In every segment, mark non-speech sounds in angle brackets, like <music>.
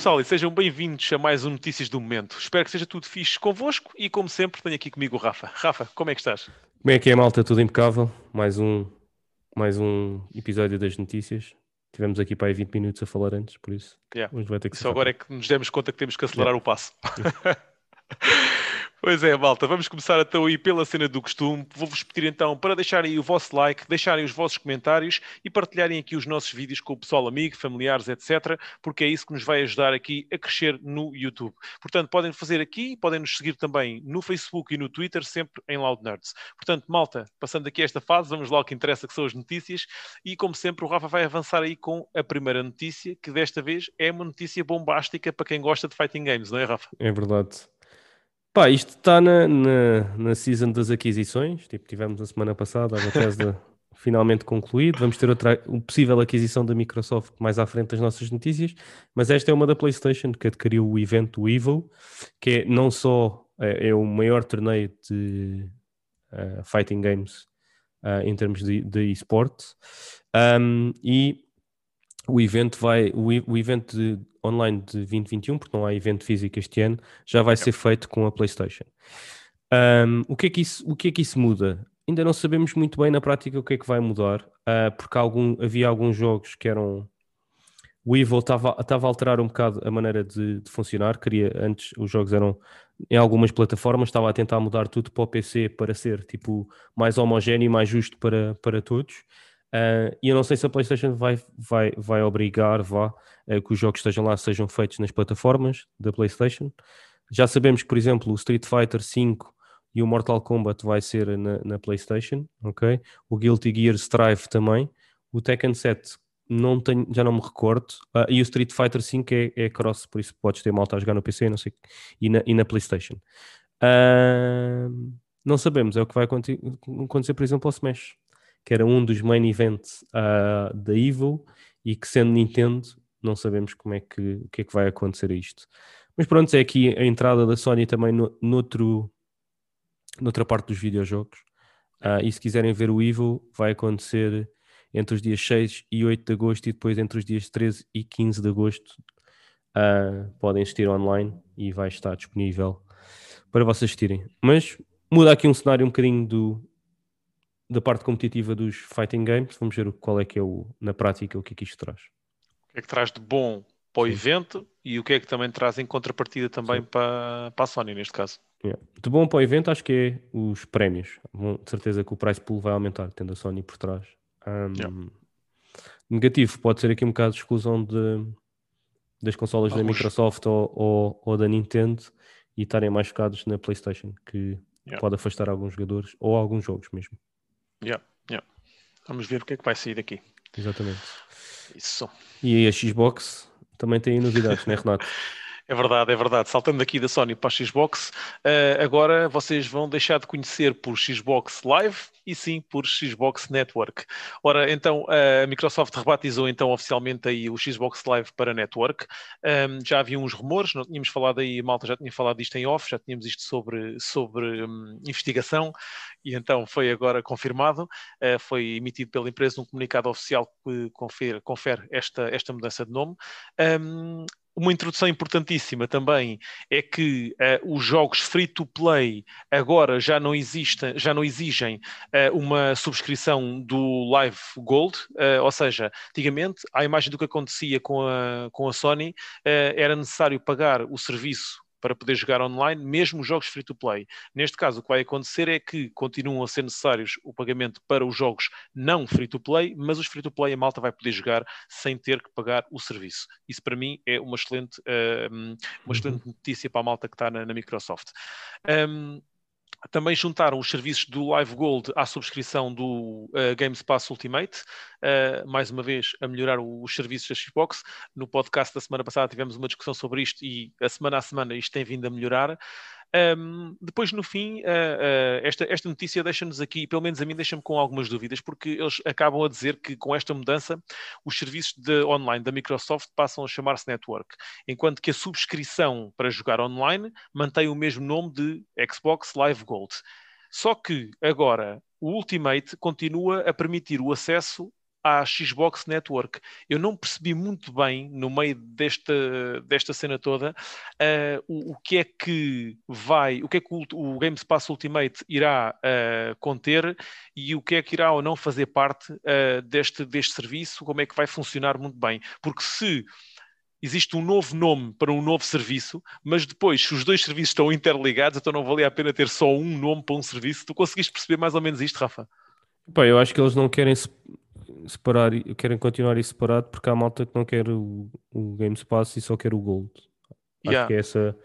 Pessoal e sejam bem-vindos a mais um Notícias do Momento. Espero que seja tudo fixe convosco e como sempre tenho aqui comigo o Rafa. Rafa, como é que estás? Como é que é, malta? Tudo impecável? Mais um, mais um episódio das notícias. Tivemos aqui para aí 20 minutos a falar antes, por isso Yeah. hoje vai ter que Só agora é que nos demos conta que temos que acelerar o passo. <laughs> Pois é, malta, vamos começar então aí pela cena do costume. Vou-vos pedir então para deixarem o vosso like, deixarem os vossos comentários e partilharem aqui os nossos vídeos com o pessoal amigo, familiares, etc., porque é isso que nos vai ajudar aqui a crescer no YouTube. Portanto, podem fazer aqui, podem nos seguir também no Facebook e no Twitter, sempre em Loud Nerds. Portanto, malta, passando aqui esta fase, vamos lá ao que interessa, que são as notícias, e como sempre, o Rafa vai avançar aí com a primeira notícia, que desta vez é uma notícia bombástica para quem gosta de fighting games, não é, Rafa? É verdade. Pá, isto está na, na, na season das aquisições. Tipo, tivemos a semana passada a Bethesda <laughs> finalmente concluído. Vamos ter outra possível aquisição da Microsoft mais à frente das nossas notícias. Mas esta é uma da PlayStation que adquiriu o evento Evo, que é não só é, é o maior torneio de eh, fighting games eh, em termos de, de esporte. Um, e o evento vai, o, o evento de- online de 2021, porque não há evento físico este ano, já vai ser feito com a PlayStation. Um, o, que é que isso, o que é que isso muda? Ainda não sabemos muito bem na prática o que é que vai mudar, ah, porque algum, havia alguns jogos que eram. O Evil estava estava a alterar um bocado a maneira de, de funcionar. Queria, antes os jogos eram em algumas plataformas, estava a tentar mudar tudo para o PC para ser tipo mais homogéneo e mais justo para, para todos. Ah, e eu não sei se a PlayStation vai, vai, vai obrigar vá, a que os jogos estejam lá sejam feitos nas plataformas da PlayStation. Já sabemos que, por exemplo, o Street Fighter V e o Mortal Kombat vai ser na, na PlayStation, ok? O Guilty Gear Strive também. O Tekken 7 não tenho, já não me recordo. Ah, e o Street Fighter V é, é cross, por isso podes ter malta a jogar no PC não sei, e, na, e na PlayStation. Ah, não sabemos, é o que vai aconte- acontecer, por exemplo, ao Smash, que era um dos main events ah, da Evil e que, sendo Nintendo, não sabemos como é que, o que é que vai acontecer a isto. Mas pronto, é aqui a entrada da Sony também no, noutro, noutra parte dos videojogos. Ah, e se quiserem ver o Evil, vai acontecer entre os dias 6 e 8 de agosto e depois entre os dias 13 e 15 de agosto. Ah, podem assistir online e vai estar disponível para vocês assistirem. Mas muda aqui um cenário um bocadinho do, da parte competitiva dos fighting games. Vamos ver qual é que é o, na prática o que é que isto traz. O que é que traz de bom para o Sim. evento e o que é que também traz em contrapartida também Sim. para, para a Sony, neste caso. Yeah. De bom para o evento, acho que é os prémios. De certeza que o price pool vai aumentar, tendo a Sony por trás. Um, Yeah. Negativo, pode ser aqui um bocado de exclusão de, das consolas da. Microsoft ou, ou, ou da Nintendo e estarem mais focados na PlayStation, que Yeah. pode afastar alguns jogadores ou alguns jogos mesmo. Yeah, yeah. Vamos ver o que é que vai sair daqui. Exatamente. Isso. E a Xbox também tem novidades, né, Renato? <laughs> É verdade, é verdade. Saltando daqui da Sony para a Xbox, eh, agora vocês vão deixar de conhecer por Xbox Live e sim por Xbox Network. Ora, então a Microsoft rebatizou então oficialmente aí o Xbox Live para Network. Um, já havia uns rumores, não tínhamos falado aí, Malta já tinha falado disto em off, já tínhamos isto sobre, sobre hum, investigação e então foi agora confirmado. Uh, foi emitido pela empresa um comunicado oficial que confere, confere esta, esta mudança de nome. Um, uma introdução importantíssima também é que uh, os jogos free to play agora já não existem, já não exigem uh, uma subscrição do Live Gold, uh, ou seja, antigamente, à imagem do que acontecia com a, com a Sony, era necessário pagar o serviço para poder jogar online, mesmo os jogos free to play. Neste caso, o que vai acontecer é que continuam a ser necessários o pagamento para os jogos não free to play, mas os free to play a malta vai poder jogar sem ter que pagar o serviço. Isso para mim é uma excelente, uh, uma excelente notícia para a malta que está na, na Microsoft. Um, também juntaram os serviços do Live Gold à subscrição do uh, Games Pass Ultimate, uh, mais uma vez a melhorar os serviços da Xbox. No podcast da semana passada tivemos uma discussão sobre isto e a semana a semana isto tem vindo a melhorar. Um, depois, no fim, uh, uh, esta, esta notícia deixa-nos aqui, pelo menos a mim, deixa-me com algumas dúvidas, porque eles acabam a dizer que com esta mudança os serviços de online da Microsoft passam a chamar-se Network, enquanto que a subscrição para jogar online mantém o mesmo nome de Xbox Live Gold. Só que agora o Ultimate continua a permitir o acesso à Xbox Network. Eu não percebi muito bem, no meio desta, desta cena toda, uh, o, o, que é que vai, o que é que o, o Game Pass Ultimate irá uh, conter e o que é que irá ou não fazer parte uh, deste, deste serviço, como é que vai funcionar muito bem. Porque se existe um novo nome para um novo serviço, mas depois, se os dois serviços estão interligados, então não valia a pena ter só um nome para um serviço. Tu conseguiste perceber mais ou menos isto, Rafa? Pá, eu acho que eles não querem separar, querem continuar isso separado porque há malta que não quer o, o Game Pass e só quer o Gold. Acho yeah. que é essa.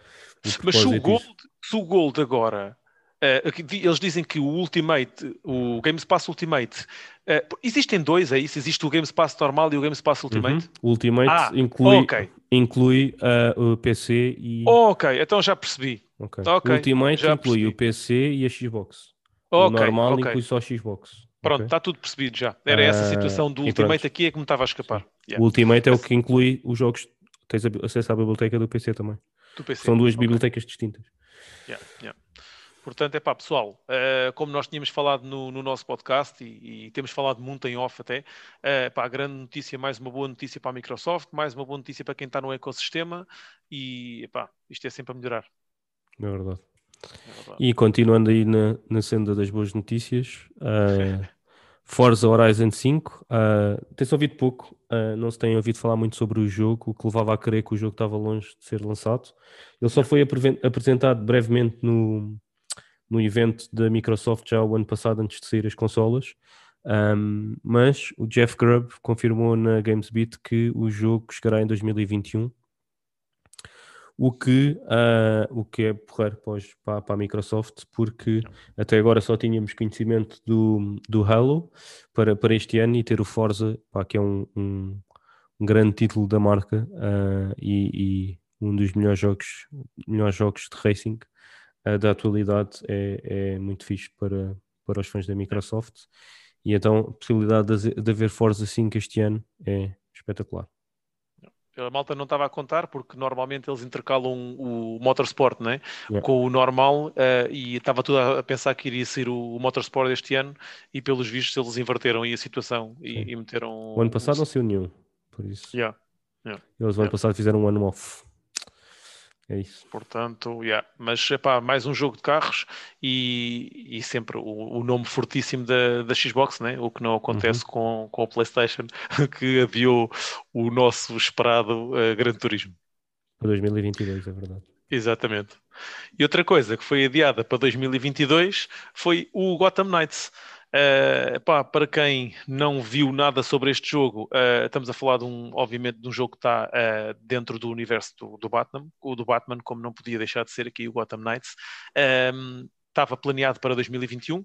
Mas se o, Gold, se o Gold agora Uh, eles dizem que o Ultimate, o Game Pass Ultimate, uh, existem dois, é isso? Existe o Game Pass normal e o Game Pass Ultimate? Uhum. O Ultimate ah, inclui, okay. inclui uh, o PC e. ok, então já percebi. Okay. Okay. O Ultimate inclui percebi. o PC e a Xbox. o normal inclui só a Xbox. Pronto, está tudo percebido já. Era essa a situação do Ultimate pronto. aqui é que me estava a escapar. Yeah. O Ultimate é o que inclui os jogos. Tens acesso à biblioteca do PC também. Do PC. São duas bibliotecas distintas. Yeah, yeah. Portanto, é pá, pessoal, uh, como nós tínhamos falado no, no nosso podcast e, e, temos falado muito em off até, uh, pá, grande notícia, mais uma boa notícia para a Microsoft, mais uma boa notícia para quem está no ecossistema e, pá, isto é sempre a melhorar. É verdade. É verdade. E continuando aí na, na senda das boas notícias, uh, <laughs> Forza Horizon 5, uh, tem-se ouvido pouco, uh, não se tem ouvido falar muito sobre o jogo, o que levava a crer que o jogo estava longe de ser lançado. Ele só foi apresentado brevemente no, no evento da Microsoft já o ano passado, antes de sair as consolas. Um, mas o Jeff Grubb confirmou na GamesBeat que o jogo chegará em 2021, o que, uh, o que é porreiro para, para a Microsoft, porque até agora só tínhamos conhecimento do, do Halo para, para este ano e ter o Forza, pá, que é um, um, um grande título da marca uh, e, e, um dos melhores jogos, melhores jogos de racing da atualidade é, é muito fixe para, para os fãs da Microsoft. E então a possibilidade de, de haver Forza 5 este ano é espetacular. A malta não estava a contar porque normalmente eles intercalam o Motorsport né? Yeah. com o normal uh, e estava tudo a pensar que iria ser o, o Motorsport este ano e pelos vistos eles inverteram aí a situação e, e meteram. O ano passado não saiu nenhum, por isso. Yeah. Yeah. Eles o ano passado fizeram um ano off. É isso. Portanto, yeah. mas epá, mais um jogo de carros e, e sempre o, o, nome fortíssimo da, da Xbox, né? o que não acontece uhum. com, com a PlayStation, <laughs> que adiou o nosso esperado uh, Gran Turismo. Para 2022, é verdade. Exatamente. E outra coisa que foi adiada para 2022 foi o Gotham Knights. Uh, pá, para quem não viu nada sobre este jogo, uh, estamos a falar de um, obviamente, de um jogo que está uh, dentro do universo do, do, Batman, o do Batman, como não podia deixar de ser aqui o Gotham Knights. Um, estava planeado para 2021,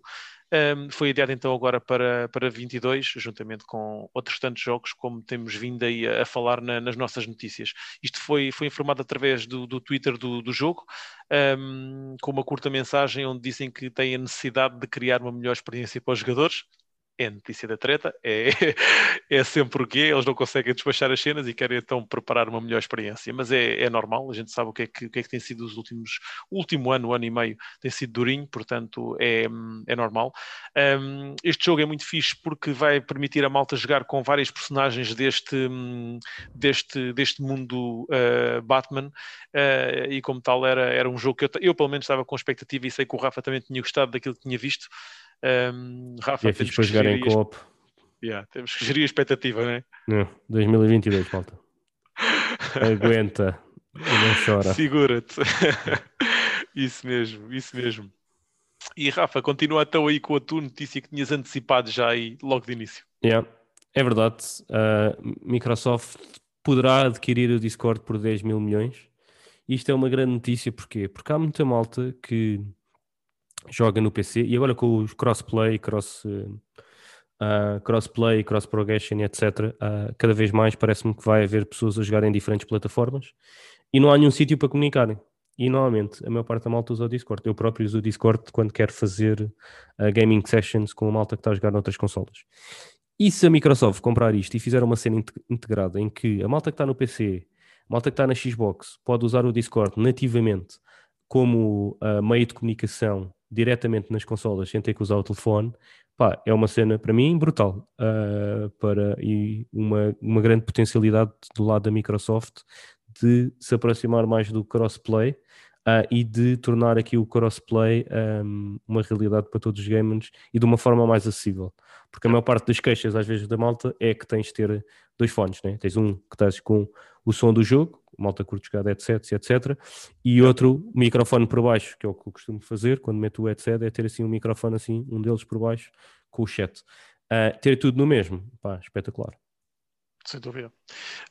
um, foi adiado então agora para, para 22, juntamente com outros tantos jogos, como temos vindo aí a, falar na, nas nossas notícias. Isto foi, foi informado através do, do Twitter do, do jogo, um, com uma curta mensagem onde dizem que têm a necessidade de criar uma melhor experiência para os jogadores é notícia da treta, é, <laughs> é sempre o quê, eles não conseguem despachar as cenas e querem então preparar uma melhor experiência, mas é, é normal, a gente sabe o que é que, o que, é que tem sido os últimos, último ano, ano e meio, tem sido durinho, portanto é, é normal. Um, este jogo é muito fixe porque vai permitir a malta jogar com vários personagens deste, deste, deste mundo uh, Batman uh, e como tal era, era um jogo que eu, eu pelo menos estava com expectativa e sei que o Rafa também tinha gostado daquilo que tinha visto. Um, Rafa, é temos que jogar em co-op. Yeah, temos que gerir a expectativa, não é? Não, 2022, falta. <laughs> Aguenta e não chora. Segura-te. <laughs> isso mesmo, isso mesmo. E Rafa, continua então aí com a tua notícia que tinhas antecipado já aí logo de início. Yeah, é verdade. Uh, Microsoft poderá adquirir o Discord por 10 mil milhões. Isto é uma grande notícia, porquê? Porque há muita malta que joga no PC e agora com os crossplay, cross, uh, crossplay, cross progression, etc. Uh, cada vez mais parece-me que vai haver pessoas a jogar em diferentes plataformas e não há nenhum sítio para comunicarem. E normalmente a maior parte da malta usa o Discord. Eu próprio uso o Discord quando quero fazer uh, gaming sessions com a malta que está a jogar noutras consolas. E se a Microsoft comprar isto e fizer uma cena integrada em que a malta que está no PC, a malta que está na Xbox, pode usar o Discord nativamente como uh, meio de comunicação diretamente nas consolas sem ter que usar o telefone, pá, é uma cena para mim brutal uh, para, e uma, uma grande potencialidade do lado da Microsoft de se aproximar mais do crossplay uh, e de tornar aqui o crossplay um, uma realidade para todos os gamers e de uma forma mais acessível. Porque a maior parte das queixas, às vezes, da malta é que tens de ter dois fones, né? tens um que estás com o som do jogo, malta curto headsets, etc. E outro microfone por baixo, que é o que eu costumo fazer quando meto o headset, é ter assim um microfone assim, um deles por baixo, com o chat. Uh, ter tudo no mesmo, pá, espetacular. Sem dúvida.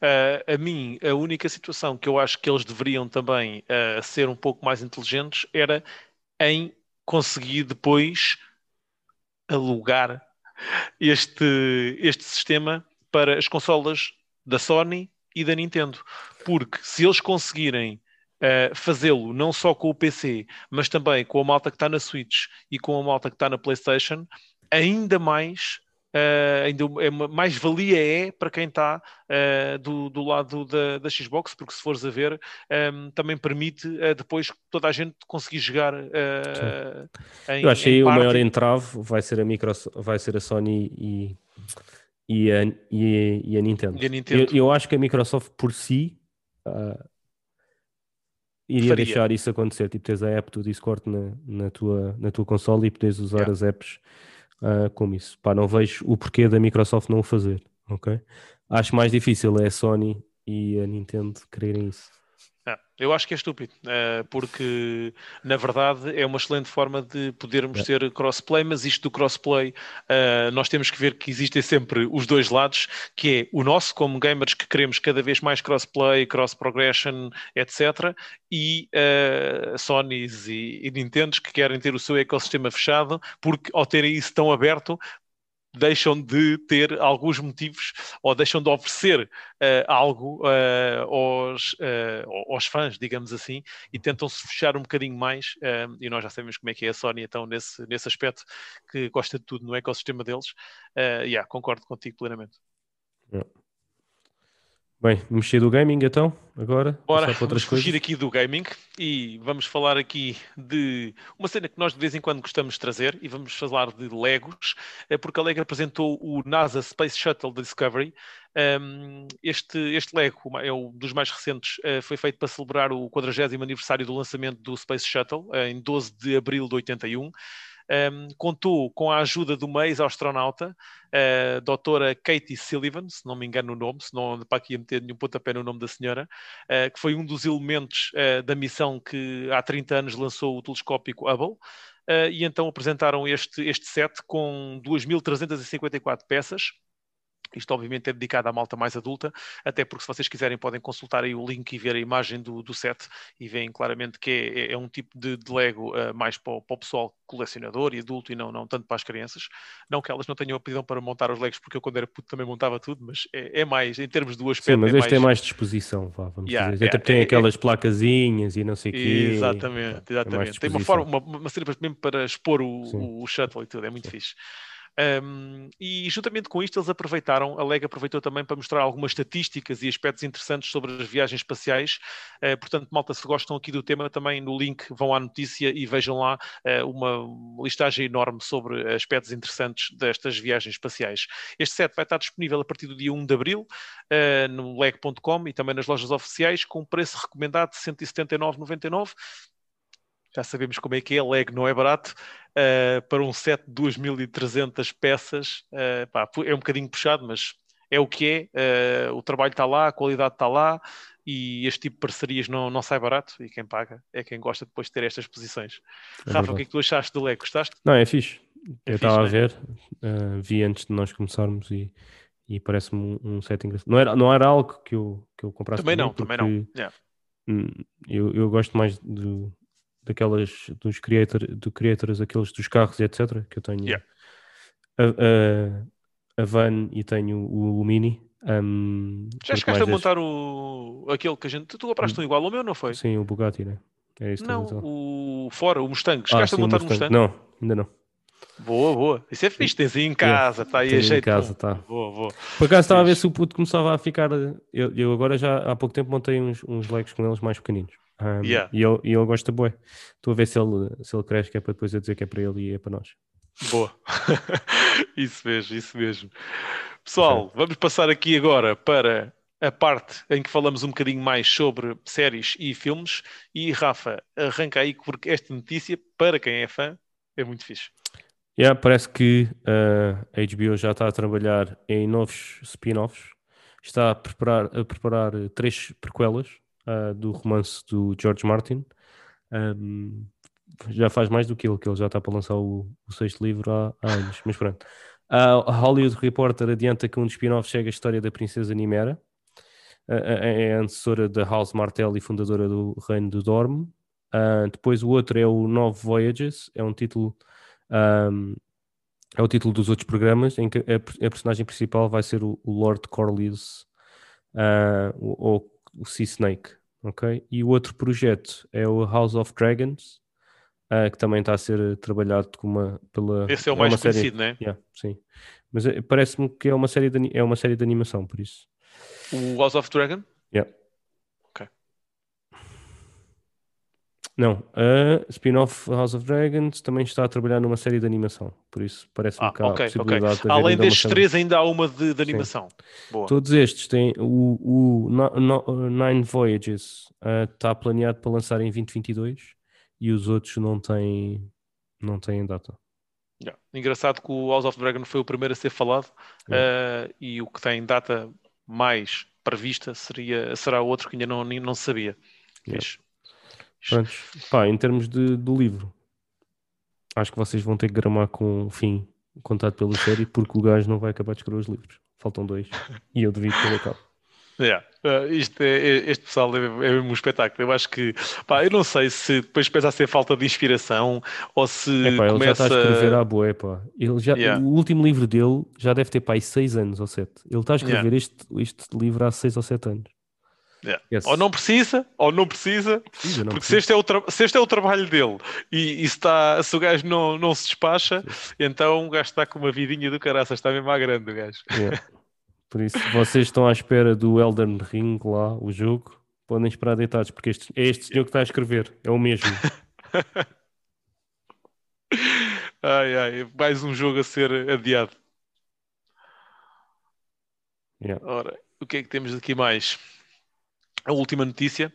Uh, a mim, a única situação que eu acho que eles deveriam também uh, ser um pouco mais inteligentes era em conseguir depois alugar este, este sistema para as consolas da Sony e da Nintendo. Porque se eles conseguirem uh, fazê-lo não só com o PC, mas também com a malta que está na Switch e com a malta que está na PlayStation, ainda mais Uh, ainda é mais valia é para quem está uh, do, do, lado da, da, Xbox, porque se fores a ver, um, ehm, também permite uh, depois toda a gente conseguir jogar em, Eu achei o maior entrave vai ser a Microsoft, vai ser a Sony e, e, a, e, e a Nintendo. A Nintendo. Eu, eu, acho que a Microsoft por si iria Faria. deixar isso acontecer, tipo teres a app do Discord na, na, tua, na tua console e poderes usar yeah. as apps uh, como isso. Pá, não vejo o porquê da Microsoft não o fazer, ok? Acho mais difícil é a Sony e a Nintendo quererem isso. É, eu acho que é estúpido, uh, porque na verdade é uma excelente forma de podermos é. ter crossplay, mas isto do crossplay uh, nós temos que ver que existem sempre os dois lados, que é o nosso, como gamers que queremos cada vez mais crossplay, cross progression, etc., e uh, Sonys e, e Nintendos que querem ter o seu ecossistema fechado, porque ao terem isso tão aberto, deixam de ter alguns motivos ou deixam de oferecer uh, algo uh, aos, uh, aos fãs, digamos assim, e tentam-se fechar um bocadinho mais. e nós já sabemos como é que é a Sony, então, nesse, nesse aspecto, que gosta de tudo no ecossistema deles. Uh, yeah, concordo contigo plenamente. Yeah. Bem, mexer do gaming então, agora? Bora, vamos fugir aqui do gaming e vamos falar aqui de uma cena que nós de vez em quando gostamos de trazer e vamos falar de Legos, é porque a Lego apresentou o NASA Space Shuttle da Discovery. Este, este Lego é um dos mais recentes, uh, foi feito para celebrar o 40 aniversário do lançamento do Space Shuttle, uh, em 12 de abril de 81 um, contou com a ajuda de uma ex-astronauta, a doutora Katie Sullivan, se não me engano o nome, se não para aqui a meter nenhum pontapé no nome da senhora, uh, que foi um dos elementos uh, da missão que há 30 anos lançou o telescópico Hubble. Uh, e então apresentaram este, este set com 2.354 peças, isto, obviamente, é dedicado à malta mais adulta, até porque, se vocês quiserem, podem consultar aí o link e ver a imagem do, do set e veem claramente que é, é, é um tipo de, de Lego uh, mais para o, para o, pessoal colecionador e adulto e não, não tanto para as crianças. Não que elas não tenham aptidão para montar os Legos, porque eu, quando era puto, também montava tudo, mas é, é mais, em termos do aspecto. Sim, mas é este mais... é mais disposição, vá, vamos yeah, dizer. Yeah, Até tem é, aquelas placazinhas e não sei o quê. Exatamente, exatamente. tem uma forma, uma, uma cena mesmo para expor o, o, shuttle e tudo, é muito Sim. fixe. Um, e juntamente com isto eles aproveitaram, a LEG aproveitou também para mostrar algumas estatísticas e aspectos interessantes sobre as viagens espaciais. Uh, portanto, malta, se gostam aqui do tema, também no link vão à notícia e vejam lá uh, uma listagem enorme sobre aspectos interessantes destas viagens espaciais. Este set vai estar disponível a partir do dia 1 de abril uh, no leg.com e também nas lojas oficiais com preço recomendado de 179,99 já sabemos como é que é, leg não é barato, uh, para um set de 2.300 peças, uh, pá, é um bocadinho puxado, mas é o que é, uh, o trabalho está lá, a qualidade está lá, e este tipo de parcerias não, não sai barato, e quem paga é quem gosta depois de ter estas posições. É Rafa, verdade. o que é que tu achaste do leg? Gostaste? Não, é fixe. É eu estava a é? ver, vi antes de nós começarmos e, e parece-me um, um set engraçado. Não era, não era algo que eu, que eu comprasse Também não, também não. Yeah. Hum, eu, eu gosto mais do, daquelas dos creator, do creators, aqueles dos carros, etc. Que eu tenho yeah. a, a, a, van e tenho o, o Mini. Um, Já chegaste a montar o, aquele que a gente. Tu compraste um igual ao meu, não foi? Sim, o Bugatti, né? É isso não, o fora, o Mustang. Chegaste ah, sim, a montar o Mustang. Mustang? Não, ainda não. Boa, boa. Isso é fixe, tens aí em casa, está aí a jeito. em casa, está. Boa, boa. Por acaso estava a ver se o puto começava a ficar. Eu, eu agora já há pouco tempo montei uns, uns legs com eles mais pequeninos. Um, Yeah. e, ele, ele gosta bué. Estou a ver se ele, se ele cresce, que é para depois eu dizer que é para ele e é para nós. Boa. <laughs> isso mesmo, isso mesmo. Pessoal, vamos passar aqui agora para a parte em que falamos um bocadinho mais sobre séries e filmes. E Rafa, arranca aí, porque esta notícia, para quem é fã, é muito fixe. Yeah, parece que uh, a HBO já está a trabalhar em novos spin-offs. Está a preparar, a preparar três prequelas uh, do romance do George Martin. Um, já faz mais do que ele, que ele já está para lançar o, o sexto livro há, há anos. Mas pronto. A Hollywood Reporter adianta que um dos spin-offs chega a história da princesa Nimera. É a antecessora da House Martell e fundadora do Reino do Dorme. Uh, depois o outro é o Nove Voyages, é um título um, é o título dos outros programas em que a, a personagem principal vai ser o, o Lord Corlys uh, ou o Sea Snake, ok? E o outro projeto é o House of Dragons, uh, que também está a ser trabalhado com uma, pela. Esse é o mais uma série- conhecido, não é? Yeah, sim. Mas eh, parece-me que é uma série de, é uma série de animação, por isso. O House of Dragon? Yeah. Ok. Não, a spin-off House of Dragons também está a trabalhar numa série de animação, por isso parece-me Ah, que há a ok, ok. possibilidade de haver Além destes três, ainda há uma de, de animação. Todos estes têm o, o No- No- Nine Voyages ah, está planeado para lançar em 2022 e os outros não têm não têm data. Yeah. Engraçado que o House of Dragon foi o primeiro a ser falado eh, e o que tem data mais prevista seria, será outro que ainda não, não sabia. Yeah. Fixe. Prontos. Pá, em termos de, do livro, acho que vocês vão ter que gramar com o fim contado pela série porque o gajo não vai acabar de escrever os livros. Faltam dois <laughs> e eu devido pelo cabo. Yeah. Eh, isto é, é- este pessoal é, é mesmo um espetáculo. Eu acho que, pá, eu não sei se depois pensa a ser falta de inspiração ou se Epá, ele já está começa. a escrever à boé, pá. Ele já, Yeah. O último livro dele já deve ter pá, seis anos ou sete. Ele está a escrever Yeah. este, este livro há seis ou sete anos. Yeah. Yes. Ou não precisa, ou não precisa, Precisa, não porque se precisa. este, é o se este é o trabalho dele e, e se, está, se o gajo não, não se despacha, então o gajo está com uma vidinha do caraças, está mesmo à grande o gajo. Yeah. Por isso, se vocês estão à espera do Elden Ring lá, o jogo, podem esperar deitados, porque este, é este senhor que está a escrever, é o mesmo. <laughs> Ai, ai, mais um jogo a ser adiado. Yeah. Ora, o que é que temos aqui mais? A última notícia.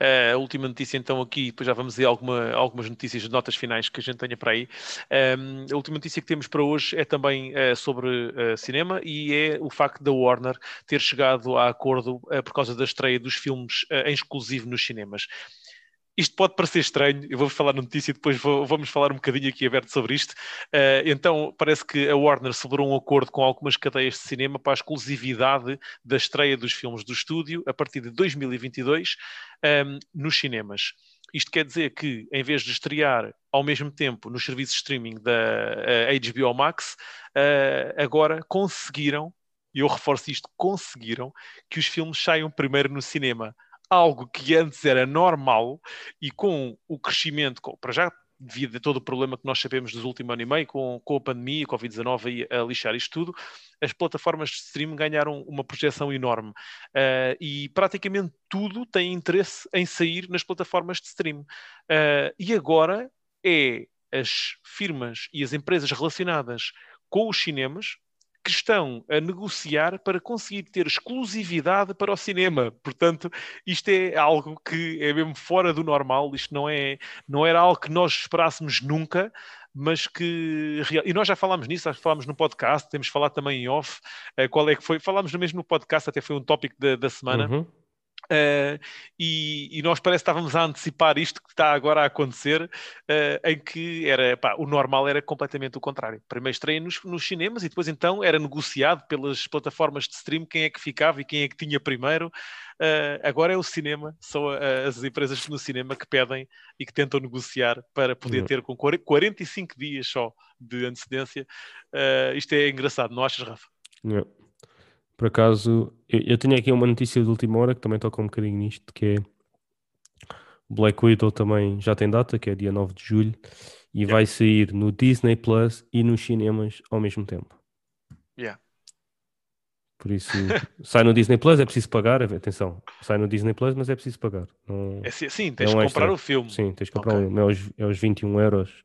Eh, a última notícia, então, aqui, depois já vamos ver alguma, algumas notícias de notas finais que a gente tenha para aí. Ehm, a última notícia que temos para hoje é também eh, sobre eh, cinema e é o facto da Warner ter chegado a acordo por causa da estreia dos filmes em exclusivo nos cinemas. Isto pode parecer estranho, eu vou-vos falar notícia e depois vou- vamos falar um bocadinho aqui aberto sobre isto. Eh, então, parece que a Warner celebrou um acordo com algumas cadeias de cinema para a exclusividade da estreia dos filmes do estúdio a partir de 2022 ehm, nos cinemas. Isto quer dizer que, em vez de estrear ao mesmo tempo nos serviços de streaming da eh, HBO Max, eh, agora conseguiram, e eu reforço isto, conseguiram que os filmes saiam primeiro no cinema. Algo que antes era normal e com o crescimento, com- para já devido a todo o problema que nós sabemos dos últimos ano e meio, com, com a pandemia, a Covid-19 aí a lixar isto tudo, as plataformas de streaming ganharam uma projeção enorme. Uh, e praticamente tudo tem interesse em sair nas plataformas de stream. Uh, e agora é as firmas e as empresas relacionadas com os cinemas que estão a negociar para conseguir ter exclusividade para o cinema. Portanto, isto é algo que é mesmo fora do normal, isto não, é, não era algo que nós esperássemos nunca, mas que. E nós já falámos nisso, que falámos no podcast, temos falado também em off. eh, qual é que foi? Falámos mesmo no podcast, até foi um tópico da, da semana. Uhum. Uh, e, e nós parece que estávamos a antecipar isto que está agora a acontecer, uh, em que era pá, o normal era completamente o contrário. Primeiro estreia nos, nos, cinemas e depois então era negociado pelas plataformas de stream quem é que ficava e quem é que tinha primeiro. Uh, agora é o cinema, são as empresas no cinema que pedem e que tentam negociar para poder Uhum. ter com 40, 45 dias só de antecedência. Isto é engraçado, não achas, Rafa? Yeah. Por acaso, eu, eu tenho aqui uma notícia de última hora que também toca um bocadinho nisto, que é Black Widow também já tem data, que é dia 9 de julho, e Yeah. vai sair no Disney Plus e nos cinemas ao mesmo tempo. Yeah. Por isso, sai no Disney Plus, é preciso pagar. Atenção, sai no Disney Plus, mas é preciso pagar. Não, É sim, tens que um comprar extra. o filme. Sim, tens que comprar Ok. um, é aos, é aos 21 euros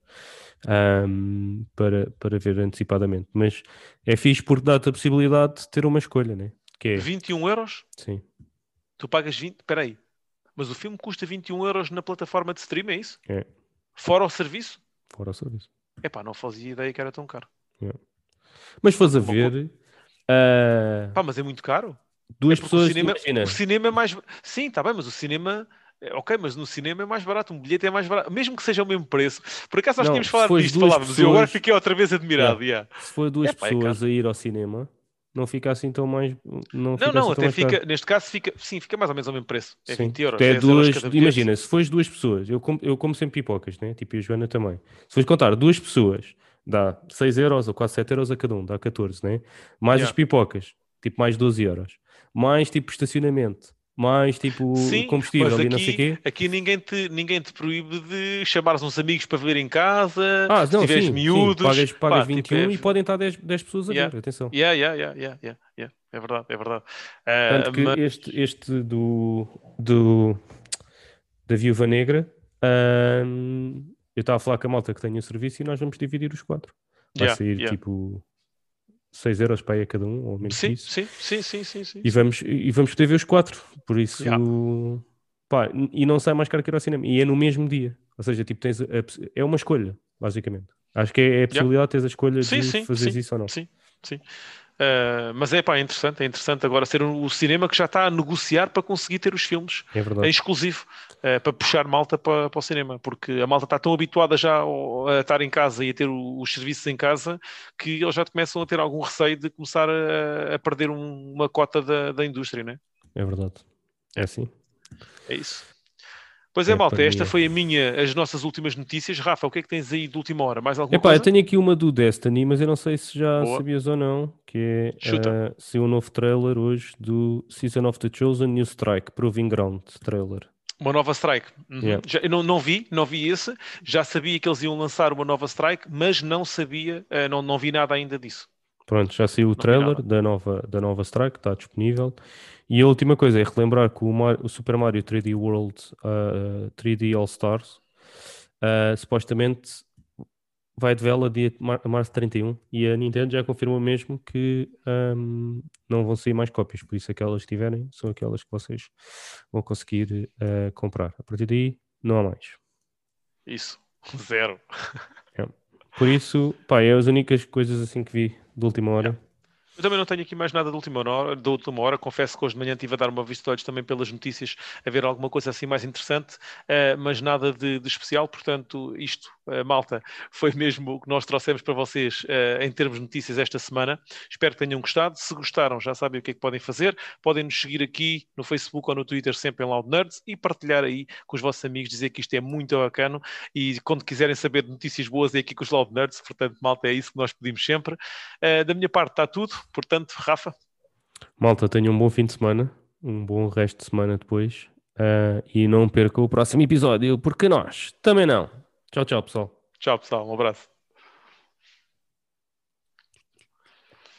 ahm, para, para ver antecipadamente. Mas é fixe porque dá-te a possibilidade de ter uma escolha, né? Que é, 21 euros? sim, Tu pagas 20. Espera aí. Mas o filme custa 21 euros na plataforma de stream, é isso? É. Fora o serviço? fora o serviço. Epá, não fazia ideia que era tão caro. Mas fores a Uma ver, ah, Pá, mas é muito caro. duas É pessoas, o cinema, imagina, o cinema é mais. Sim, está bem, mas o cinema. É, Ok, mas no cinema é mais barato, um bilhete é mais barato, mesmo que seja o mesmo preço. Por acaso nós Não, tínhamos falado disto, falávamos, e eu agora pessoas- fiquei outra vez admirado. yeah. se for duas Epá, é pessoas a ir ao cinema, não fica assim tão mais. Não, Não, fica não, assim até mais caro. fica, neste caso fica, sim, fica mais ou menos ao mesmo preço. É Sim, 20 euros. porque é 10 euros duas, bilhete. imagina, se fores duas pessoas, eu como, eu como sempre pipocas, né? tipo e a Joana também. Se fores contar duas pessoas, dá 6 euros ou quase 7 euros a cada um, dá 14, né? Mais Yeah. as pipocas, tipo mais 12 euros. Mais tipo estacionamento, mais tipo Sim, combustível e não sei o aqui, quê. aqui ninguém, te, ninguém te proíbe de chamares uns amigos para ver em casa, Ah, se não, tiveres sim, miúdos. sim, pagas, pagas pá, tipo, 21 é- e podem estar 10, 10 pessoas a Yeah. ver, atenção. Yeah, yeah, yeah, yeah, yeah, yeah. É verdade, é verdade. Ah, Tanto que mas- este, este do, do da Viúva Negra, hum, eu estava a falar com a malta que tem o serviço e nós vamos dividir os quatro. Vai Yeah, sair tipo 6 euros para aí a cada um, ou menos Sim, isso. sim, sim, sim, sim, sim. E vamos, e vamos poder ver os quatro. Por isso, Yeah. pá, e não sai mais caro que ir ao cinema. E é no mesmo dia. Ou seja, tipo, tens a- é uma escolha, basicamente. Acho que é, é a possibilidade de teres a escolha Sim, de sim, fazeres sim, isso ou não. Sim, sim. Ah, mas é pá, é interessante, é interessante agora ser o cinema que já está a negociar para conseguir ter os filmes É exclusivo, eh, para puxar malta para, para o cinema, porque a malta está tão habituada já a estar em casa e a ter os serviços em casa que eles já começam a ter algum receio de começar a, a perder um- uma cota da, da indústria, né? É verdade. É assim. É isso. Pois é, É malta, esta foi a minha, as nossas últimas notícias. Rafa, o que é que tens aí de última hora? Mais alguma Epá, eu coisa? tenho aqui uma do Destiny, mas eu não sei se já Boa. sabias ou não, que é eh, saiu um novo trailer hoje do Season of the Chosen New Strike, Proving Ground trailer. Uma nova strike. Uhum. Yeah. Já- eu não, não vi, não vi esse. Já sabia que eles iam lançar uma nova strike, mas não sabia, eh, não, não vi nada ainda disso. Pronto, já saiu o trailer da nova, da nova Strike, está disponível. E a última coisa é relembrar que o, Mar- o Super Mario 3D World uh, 3D All Stars uh, supostamente vai de vela dia de mar- março 31 e a Nintendo já confirmou mesmo que um, não vão sair mais cópias, por isso aquelas que tiverem são aquelas que vocês vão conseguir uh, comprar. A partir daí não há mais. Isso. Zero. Por isso, pá, é as únicas coisas assim que vi de última hora. Eu também não tenho aqui mais nada de última hora, última hora. Confesso que hoje de manhã estive a dar uma vista de olhos também pelas notícias, a ver alguma coisa assim mais interessante, eh, mas nada de, de especial. Portanto, isto, eh, malta, foi mesmo o que nós trouxemos para vocês eh, em termos de notícias esta semana. Espero que tenham gostado. Se gostaram, já sabem o que é que podem fazer. Podem nos seguir aqui no Facebook ou no Twitter, sempre em Loud Nerds, e partilhar aí com os vossos amigos, dizer que isto é muito bacana. E quando quiserem saber de notícias boas, é aqui com os Loud Nerds. Portanto, malta, é isso que nós pedimos sempre. Da minha parte está tudo. Portanto, Rafa, Malta, tenham um bom fim de semana, um bom resto de semana depois ah, e não percam o próximo episódio, porque nós também não. Tchau, tchau, pessoal. tchau pessoal, um abraço.